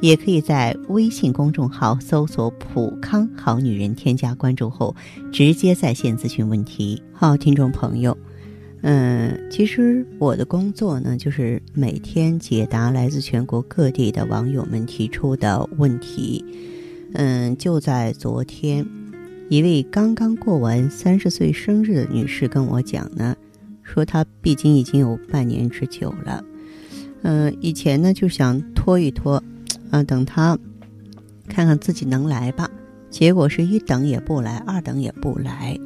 也可以在微信公众号搜索“普康好女人”，添加关注后，直接在线咨询问题。好，听众朋友，嗯，其实我的工作呢，就是每天解答来自全国各地的网友们提出的问题。嗯，就在昨天，一位刚刚过完三十岁生日的女士跟我讲呢，说她毕竟已经有半年之久了。嗯，以前呢就想拖一拖。啊，等他看看自己能来吧，结果是一等也不来，二等也不来，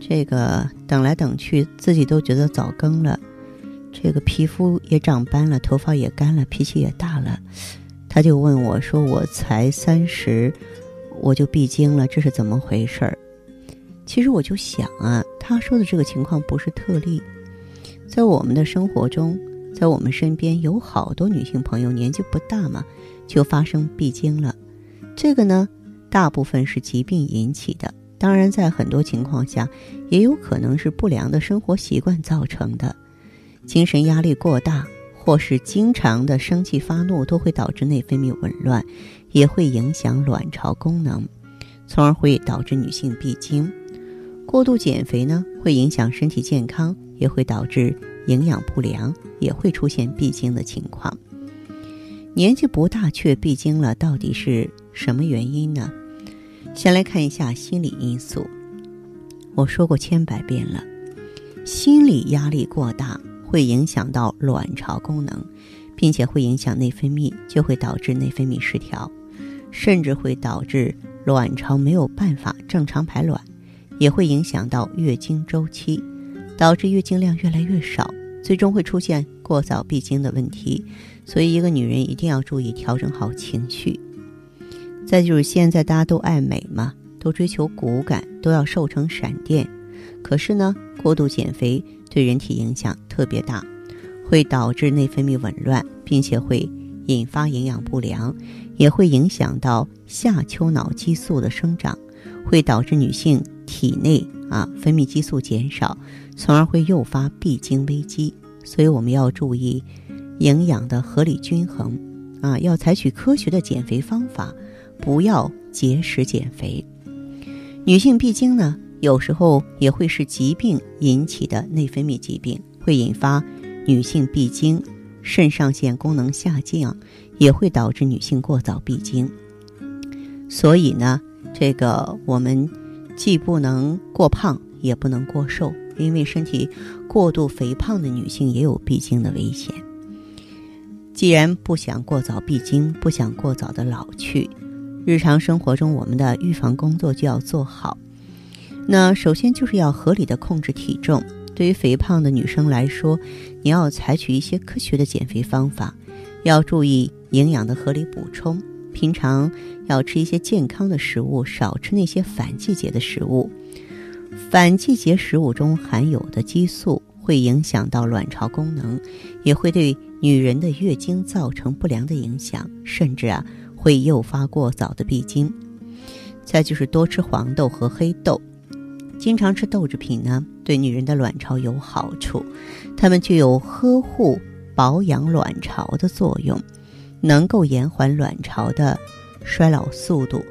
这个等来等去，自己都觉得早更了，这个皮肤也长斑了，头发也干了，脾气也大了，他就问我说：“我才三十，我就闭经了，这是怎么回事儿？”其实我就想啊，他说的这个情况不是特例，在我们的生活中，在我们身边有好多女性朋友，年纪不大嘛。就发生闭经了，这个呢，大部分是疾病引起的。当然，在很多情况下，也有可能是不良的生活习惯造成的。精神压力过大，或是经常的生气发怒，都会导致内分泌紊乱，也会影响卵巢功能，从而会导致女性闭经。过度减肥呢，会影响身体健康，也会导致营养不良，也会出现闭经的情况。年纪不大却闭经了，到底是什么原因呢？先来看一下心理因素。我说过千百遍了，心理压力过大会影响到卵巢功能，并且会影响内分泌，就会导致内分泌失调，甚至会导致卵巢没有办法正常排卵，也会影响到月经周期，导致月经量越来越少，最终会出现过早闭经的问题。所以，一个女人一定要注意调整好情绪。再就是，现在大家都爱美嘛，都追求骨感，都要瘦成闪电。可是呢，过度减肥对人体影响特别大，会导致内分泌紊乱，并且会引发营养不良，也会影响到下丘脑激素的生长，会导致女性体内啊分泌激素减少，从而会诱发闭经危机。所以，我们要注意。营养的合理均衡，啊，要采取科学的减肥方法，不要节食减肥。女性闭经呢，有时候也会是疾病引起的内分泌疾病，会引发女性闭经，肾上腺功能下降，也会导致女性过早闭经。所以呢，这个我们既不能过胖，也不能过瘦，因为身体过度肥胖的女性也有闭经的危险。既然不想过早闭经，不想过早的老去，日常生活中我们的预防工作就要做好。那首先就是要合理的控制体重。对于肥胖的女生来说，你要采取一些科学的减肥方法，要注意营养的合理补充。平常要吃一些健康的食物，少吃那些反季节的食物。反季节食物中含有的激素会影响到卵巢功能，也会对。女人的月经造成不良的影响，甚至啊会诱发过早的闭经。再就是多吃黄豆和黑豆，经常吃豆制品呢，对女人的卵巢有好处，它们具有呵护、保养卵巢的作用，能够延缓卵巢的衰老速度，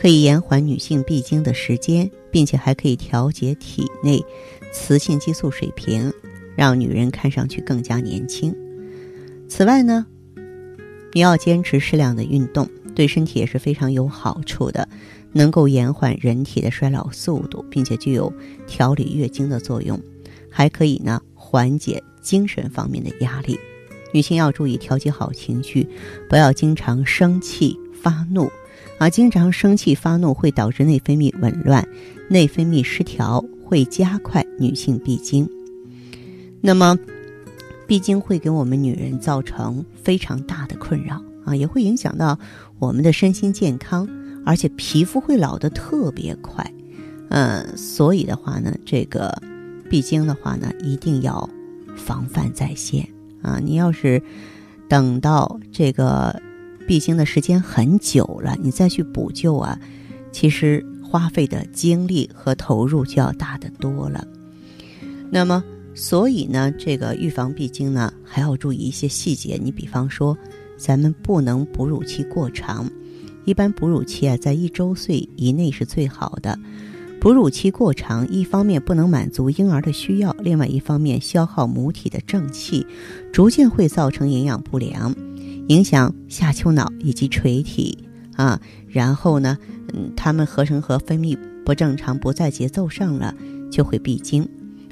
可以延缓女性闭经的时间，并且还可以调节体内雌性激素水平，让女人看上去更加年轻。此外呢，你要坚持适量的运动，对身体也是非常有好处的，能够延缓人体的衰老速度，并且具有调理月经的作用，还可以呢缓解精神方面的压力。女性要注意调节好情绪，不要经常生气发怒，啊，经常生气发怒会导致内分泌紊乱，内分泌失调会加快女性闭经。那么。闭经会给我们女人造成非常大的困扰啊，也会影响到我们的身心健康，而且皮肤会老得特别快，嗯，所以的话呢，这个闭经的话呢，一定要防范在先啊！你要是等到这个闭经的时间很久了，你再去补救啊，其实花费的精力和投入就要大得多了。那么，所以呢，这个预防闭经呢，还要注意一些细节。你比方说，咱们不能哺乳期过长，一般哺乳期啊，在一周岁以内是最好的。哺乳期过长，一方面不能满足婴儿的需要，另外一方面消耗母体的正气，逐渐会造成营养不良，影响下丘脑以及垂体啊。然后呢，嗯，他们合成和分泌不正常，不在节奏上了，就会闭经。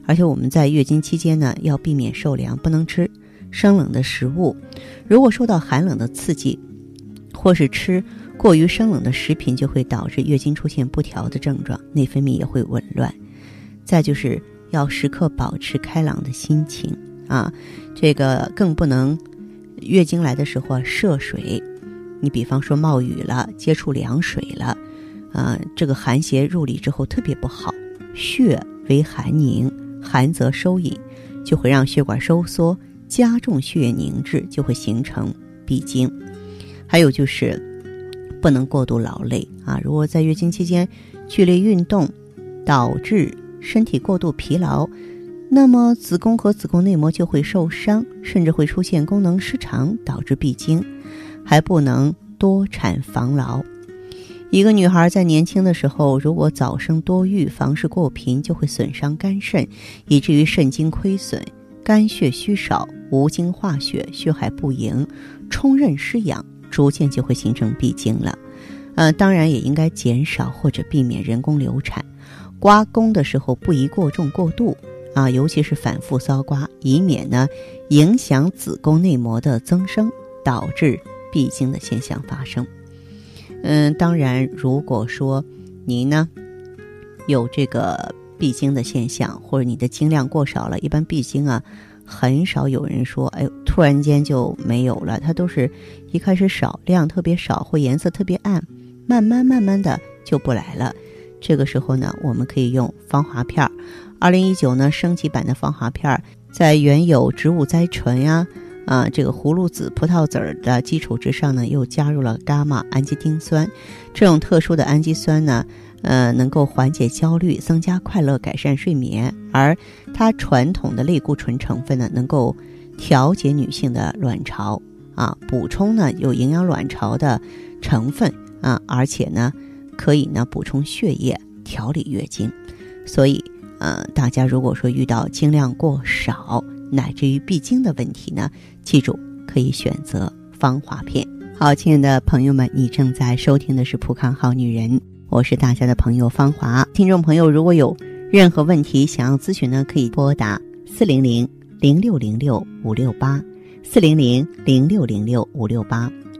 而且我们在月经期间呢，要避免受凉，不能吃生冷的食物。如果受到寒冷的刺激，或是吃。过于生冷的食品就会导致月经出现不调的症状，内分泌也会紊乱。再就是要时刻保持开朗的心情啊，这个更不能月经来的时候啊涉水。你比方说冒雨了，接触凉水了，啊，这个寒邪入里之后特别不好。血为寒凝，寒则收引，就会让血管收缩，加重血液凝滞，就会形成闭经。还有就是。不能过度劳累啊！如果在月经期间剧烈运动，导致身体过度疲劳，那么子宫和子宫内膜就会受伤，甚至会出现功能失常，导致闭经。还不能多产防劳。一个女孩在年轻的时候，如果早生多育，房事过频，就会损伤肝肾，以至于肾精亏损，肝血虚少，无精化血，血海不盈，冲任失养。逐渐就会形成闭经了，呃，当然也应该减少或者避免人工流产，刮宫的时候不宜过重过度啊，尤其是反复搔刮，以免呢影响子宫内膜的增生，导致闭经的现象发生。嗯，当然，如果说您呢有这个闭经的现象，或者你的经量过少了，一般闭经啊。很少有人说，哎，突然间就没有了。它都是一开始少量特别少，或颜色特别暗，慢慢慢慢的就不来了。这个时候呢，我们可以用芳华片儿。二零一九呢，升级版的芳华片儿，在原有植物甾醇呀、啊这个葫芦籽、葡萄籽儿的基础之上呢，又加入了伽马氨基丁酸。这种特殊的氨基酸呢。呃，能够缓解焦虑、增加快乐、改善睡眠，而它传统的类固醇成分呢，能够调节女性的卵巢啊，补充呢有营养卵巢的成分啊，而且呢可以呢补充血液、调理月经。所以，呃，大家如果说遇到经量过少乃至于闭经的问题呢，记住可以选择芳华片。好，亲爱的朋友们，你正在收听的是《普康好女人》。我是大家的朋友芳华，听众朋友如果有任何问题想要咨询呢，可以拨打四零零零六零六五六八四零零零六零六五六八，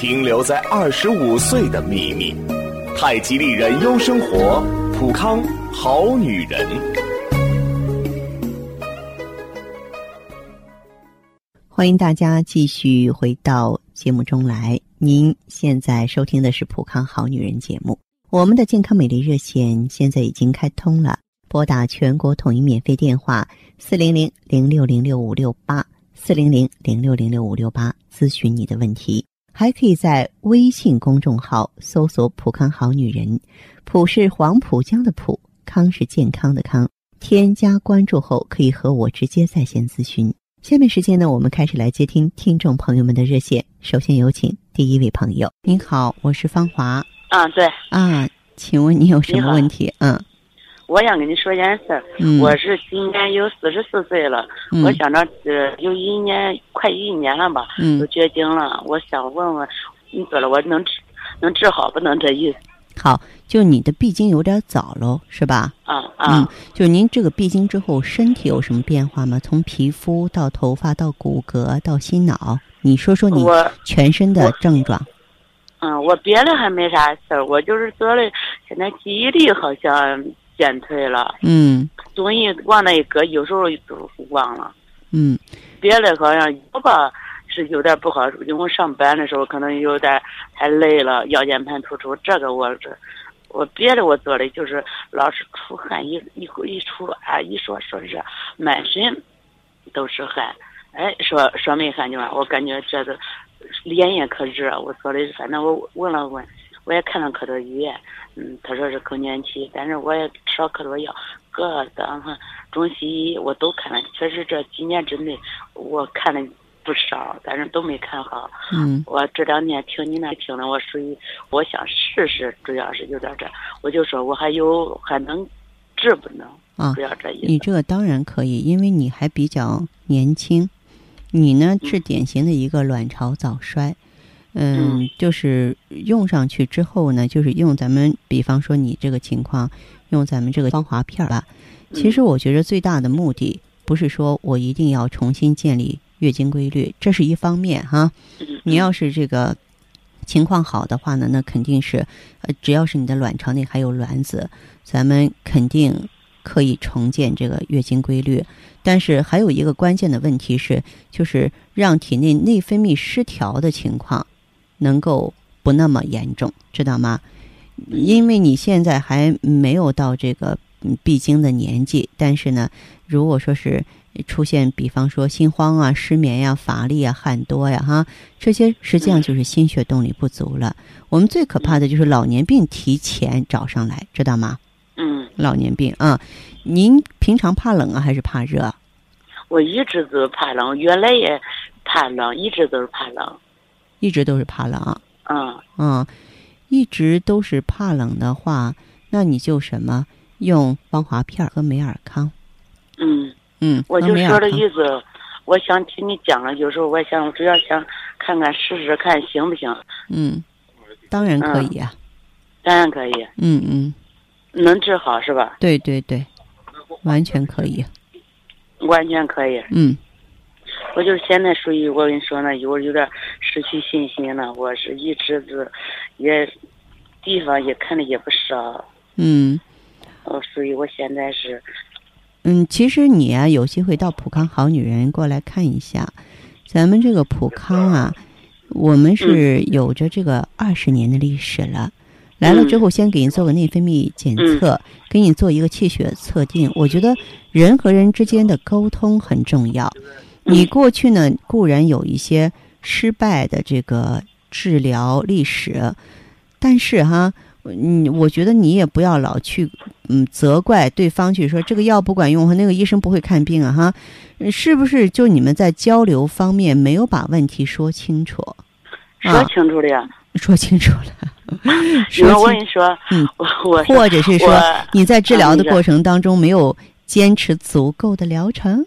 停留在二十五岁的秘密。太极丽人优生活，普康好女人。欢迎大家继续回到节目中来。您现在收听的是《普康好女人》节目。我们的健康美丽热线现在已经开通了，拨打全国统一免费电话四零零零六零六五六八四零零零六零六五六八咨询你的问题。还可以在微信公众号搜索“浦康好女人”，浦是黄浦江的浦，康是健康的康。添加关注后，可以和我直接在线咨询。下面时间呢，我们开始来接听听众朋友们的热线。首先有请第一位朋友，您好，我是芳华。啊，对。啊，请问你有什么问题？嗯。我想跟你说件事儿，我是今年有四十四岁了，我想着呃有一年快一年了吧，都绝经了。我想问问，你说了我能治能治好不能这意思？好，就你的闭经有点早喽，是吧？啊啊，嗯，就您这个闭经之后，身体有什么变化吗？从皮肤到头发到骨骼到心脑，你说说你全身的症状。嗯，我别的还没啥事儿，我就是得了，现在记忆力好像。减退了，嗯，东西往那一搁，有时候都忘了，嗯，别的好像腰吧是有点不好，因为我上班的时候可能有点太累了，腰间盘突出，这个我这我别的我做的就是老是出汗，一一一出啊，一说说是满身都是汗，哎，说说没汗就完，我感觉这个脸也可热，我做的反正我问了问。我也看了可多医院，嗯，他说是更年期，但是我也吃了可多药，各的哈中西医我都看了，确实这几年之内我看了不少，但是都没看好。嗯，我这两年听你那听了，我属于我想试试，主要是有点这，我就说我还有还能治不能？啊，主要这意思。你这个当然可以，因为你还比较年轻，你呢是典型的一个卵巢早衰。嗯，就是用上去之后呢，就是用咱们，比方说你这个情况，用咱们这个芳华片儿吧。其实我觉得最大的目的不是说我一定要重新建立月经规律，这是一方面哈。你要是这个情况好的话呢，那肯定是，呃，只要是你的卵巢内还有卵子，咱们肯定可以重建这个月经规律。但是还有一个关键的问题是，就是让体内内分泌失调的情况。能够不那么严重，知道吗？因为你现在还没有到这个闭经的年纪，但是呢，如果说是出现，比方说心慌啊、失眠呀、乏力啊、汗多呀，哈，这些实际上就是心血动力不足了。我们最可怕的就是老年病提前找上来，知道吗？嗯，老年病啊，您平常怕冷啊还是怕热？我一直都怕冷，原来也怕冷，一直都是怕冷。一直都是怕冷，嗯嗯，一直都是怕冷的话，那你就什么用防滑片和美尔康，嗯。嗯，我就说的意思，我想听你讲了，有时候我想主要想看看试试看行不行，嗯，当然可以啊，当然可以，嗯嗯，能治好是吧？对对对，完全可以，完全可以，嗯。我就是现在属于我跟你说呢，有有点失去信心了。我是一直是，也地方也看的也不少。嗯。哦，所以我现在是。嗯，其实你啊，有机会到普康好女人过来看一下。咱们这个普康啊，我们是有着这个二十年的历史了。来了之后，先给你做个内分泌检测，给你做一个气血测定。我觉得人和人之间的沟通很重要。你过去呢固然有一些失败的这个治疗历史，但是哈，嗯，我觉得你也不要老去嗯责怪对方，去说这个药不管用和那个医生不会看病啊哈，是不是？就你们在交流方面没有把问题说清楚？说清楚了呀，说清楚了。我跟你说，嗯，我或者是说你在治疗的过程当中没有坚持足够的疗程。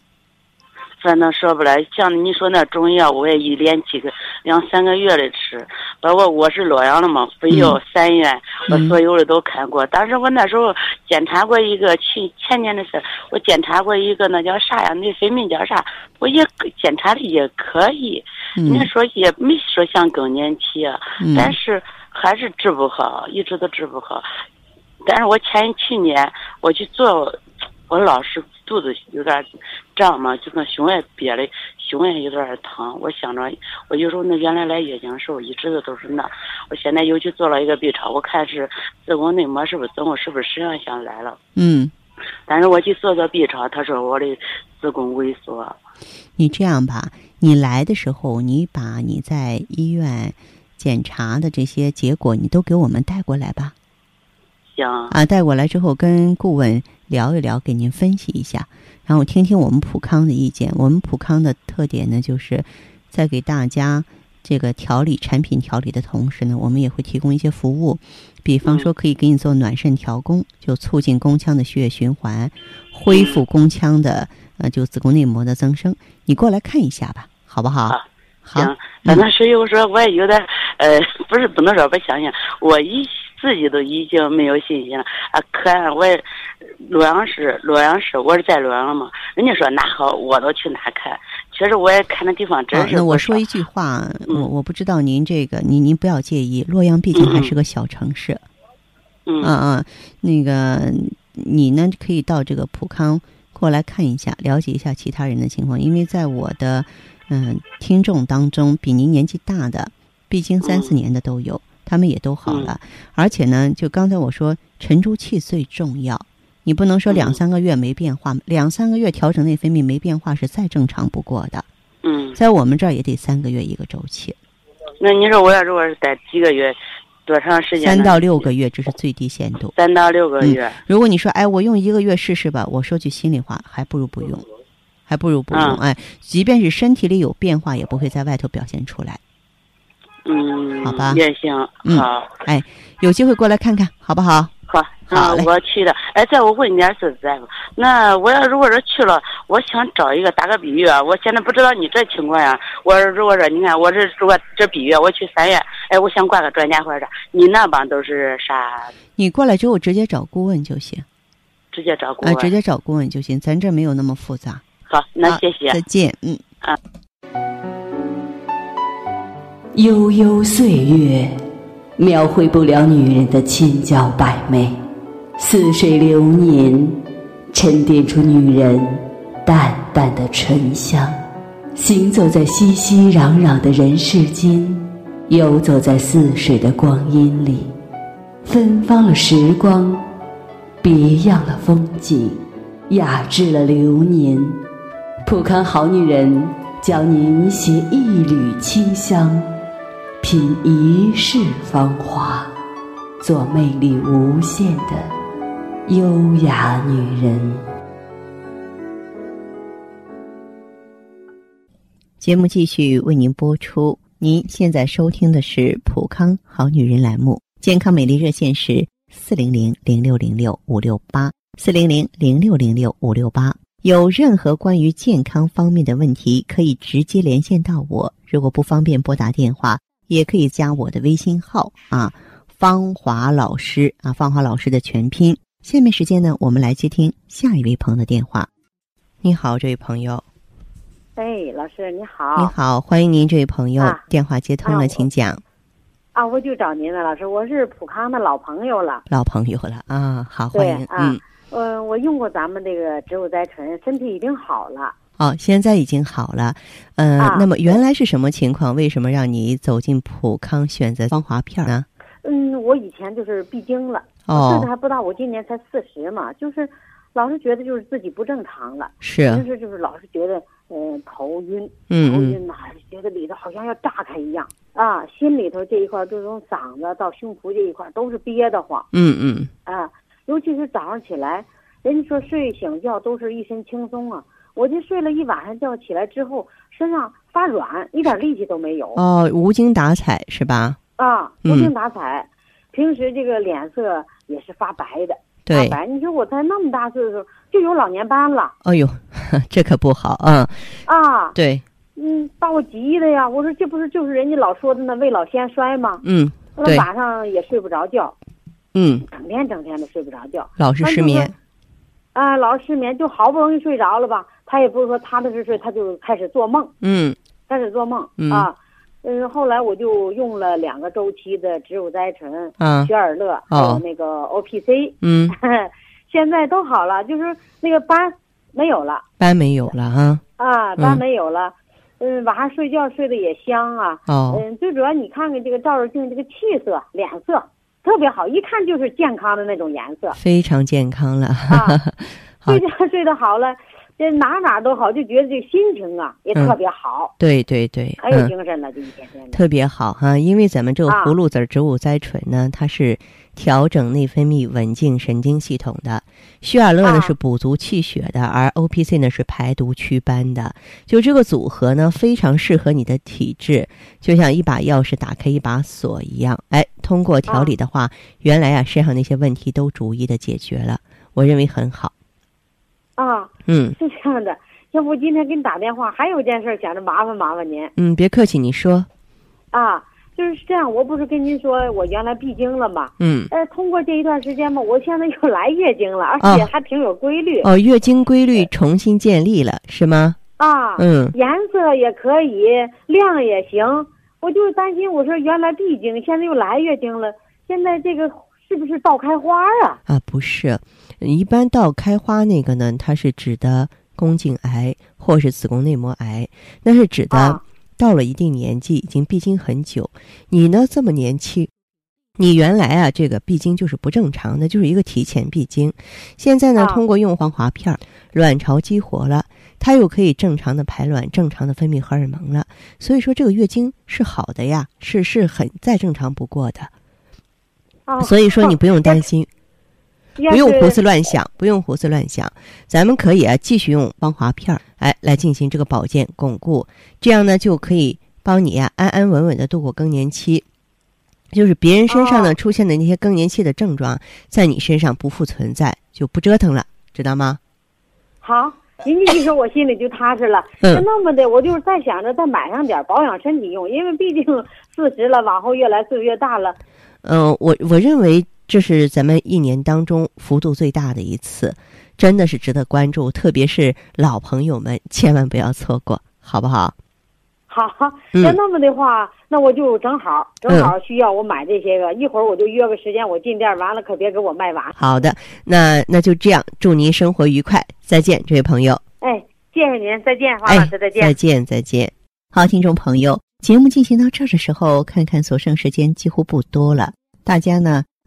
反正说不来，像你说那中药，我也一连几个两三个月的吃。包括我是洛阳的嘛，非要三院，我所有的都看过。当时我那时候检查过一个，去前年的事，我检查过一个，那叫啥呀？内分泌叫啥？我也检查的也可以。人家说也没说像更年期啊，但是还是治不好，一直都治不好。但是我前去年我去做，我老是。肚子有点胀嘛，就那胸也憋的，胸也有点疼。我想着，我有时候那原来来月经时候一直的都是那。我现在又去做了一个 B 超，我看是子宫内膜是不是子宫是不是实际上想来了？嗯。但是我去做个 B 超，他说我的子宫萎缩。你这样吧，你来的时候，你把你在医院检查的这些结果，你都给我们带过来吧。行啊，带过来之后跟顾问聊一聊，给您分析一下，然后听听我们普康的意见。我们普康的特点呢，就是在给大家这个调理产品调理的同时呢，我们也会提供一些服务，比方说可以给你做暖肾调宫，就促进宫腔的血液循环，恢复宫腔的呃就子宫内膜的增生。你过来看一下吧，好不好？好，行。反正是有说我也有点呃，不是不能说不相信，我一。自己都已经没有信心了啊！可我洛阳市，洛阳市，我是在洛阳嘛。人家说哪好，我都去哪看。确实，我也看那地方真是。那我说一句话，我我不知道您这个，您您不要介意。洛阳毕竟还是个小城市。嗯嗯，那个你呢，可以到这个普康过来看一下，了解一下其他人的情况。因为在我的嗯听众当中，比您年纪大的，毕竟三四年的都有。他们也都好了，而且呢，就刚才我说，沉住气最重要。你不能说两三个月没变化，两三个月调整内分泌没变化是再正常不过的。嗯，在我们这儿也得三个月一个周期。那你说我要如果是待几个月，多长时间？三到六个月，这是最低限度。三到六个月。如果你说，哎，我用一个月试试吧，我说句心里话，还不如不用，还不如不用。哎，即便是身体里有变化，也不会在外头表现出来。嗯，好吧，也行，好，哎，有机会过来看看，好不好？好，好我去的。哎，再我问你点事，大夫，那我要如果说去了，我想找一个打个比喻啊，我现在不知道你这情况呀。我如果说你看，我这如果这比喻，我去三院，哎，我想挂个专家或者你那帮都是啥？你过来之后直接找顾问就行，直接找顾问，直接找顾问就行，咱这没有那么复杂。好，那谢谢，再见，嗯啊。悠悠岁月，描绘不了女人的千娇百媚；似水流年，沉淀出女人淡淡的醇香。行走在熙熙攘攘的人世间，游走在似水的光阴里，芬芳了时光，别样了风景，雅致了流年。普康好女人，教您携一缕清香。品一世芳华，做魅力无限的优雅女人。节目继续为您播出。您现在收听的是《普康好女人》栏目，健康美丽热线是四零零零六零六五六八四零零零六零六五六八。有任何关于健康方面的问题，可以直接连线到我。如果不方便拨打电话。也可以加我的微信号啊，芳华老师啊，芳华老师的全拼。下面时间呢，我们来接听下一位朋友的电话。你好，这位朋友。哎，老师你好。你好，欢迎您，这位朋友，电话接通了，请讲。啊，我就找您了，老师，我是普康的老朋友了。老朋友了啊，好，欢迎。啊嗯，呃，我用过咱们这个植物甾醇，身体已经好了。哦，现在已经好了，嗯，那么原来是什么情况？为什么让你走进普康，选择芳华片呢？嗯，我以前就是闭经了，岁数还不大，我今年才四十嘛，就是老是觉得就是自己不正常了，是，就是就是老是觉得嗯头晕，嗯头晕呐，觉得里头好像要炸开一样。啊，心里头这一块就从嗓子到胸脯这一块都是憋得慌，嗯嗯，啊，尤其是早上起来，人家说睡醒觉都是一身轻松啊。我就睡了一晚上觉，起来之后身上发软，一点力气都没有。哦，无精打采是吧？啊，无精打采，平时这个脸色也是发白的。对，白。你说我才那么大岁数，就有老年斑了。哎呦，这可不好啊！啊，对，嗯，把我急的呀！我说这不是就是人家老说的那未老先衰吗？嗯，对。晚上也睡不着觉。嗯。整天整天的睡不着觉。老是失眠。啊，老是失眠，就好不容易睡着了吧？他也不是说踏踏实实，他就开始做梦。嗯，开始做梦嗯啊。嗯，后来我就用了两个周期的植物甾醇，啊，雪尔乐，还有那个 O P C。嗯，现在都好了，就是那个斑没有了。斑没有了哈。啊，斑没有了。嗯，晚上睡觉睡得也香啊。哦。嗯，最主要你看看这个照着镜，这个气色、脸色特别好，一看就是健康的那种颜色。非常健康了。啊，睡觉睡得好了。这哪哪都好，就觉得这心情啊也特别好，对对对，很有精神了，这一天天的。特别好哈，因为咱们这个啊葫芦籽植物甾醇呢，它是调整内分泌、稳定神经系统的；血尔乐呢啊是补足气血的，而 O P C 呢是排毒祛斑的。就这个组合呢，非常适合你的体质，就像一把钥匙打开一把锁一样。哎，通过调理的话，原来啊身上那些问题都逐一的解决了，我认为很好。啊，嗯是这样的。要不今天给你打电话，还有一件事想着麻烦麻烦您嗯，别客气，你说。啊，就是这样。我不是跟您说我原来闭经了吗？嗯，呃，通过这一段时间嘛，我现在又来月经了，而啊且还挺有规律、哦，月经规律重新建立了，是吗？啊。嗯。颜色也可以，量也行。我就是担心，我说原来闭经，现在又来月经了，现在这个是不是倒开花啊？啊，不是，一般到开花那个呢，它是指的宫颈癌或是子宫内膜癌，那是指的啊到了一定年纪，已经闭经很久。你呢这么年轻，你原来啊这个闭经就是不正常的，就是一个提前闭经。现在呢，啊通过用黄华片儿，卵巢激活了，它又可以正常的排卵，正常的分泌荷尔蒙了。所以说这个月经是好的呀，是是很再正常不过的。啊，所以说你不用担心。不用胡思乱想，不用胡思乱想，咱们可以啊继续用芳华片儿，哎，来进行这个保健巩固，这样呢就可以帮你啊安安稳稳的度过更年期。就是别人身上呢、哦出现的那些更年期的症状，在你身上不复存在，就不折腾了，知道吗？好，您这一说，我心里就踏实了。嗯那么的，我就是再想着再买上点保养身体用，因为毕竟四十了，往后越来岁数越大了。嗯、我我认为这是咱们一年当中幅度最大的一次，真的是值得关注，特别是老朋友们千万不要错过，好不好？好，嗯要那么的话，那我就正好正好需要我买这些个，一会儿我就约个时间，我进店，完了可别给我卖完。好的，那那就这样，祝您生活愉快，再见，这位朋友。哎，谢谢您，再见，黄哎老师，再见。再见，再见。好，听众朋友，节目进行到这儿的时候，看看所剩时间几乎不多了。大家呢，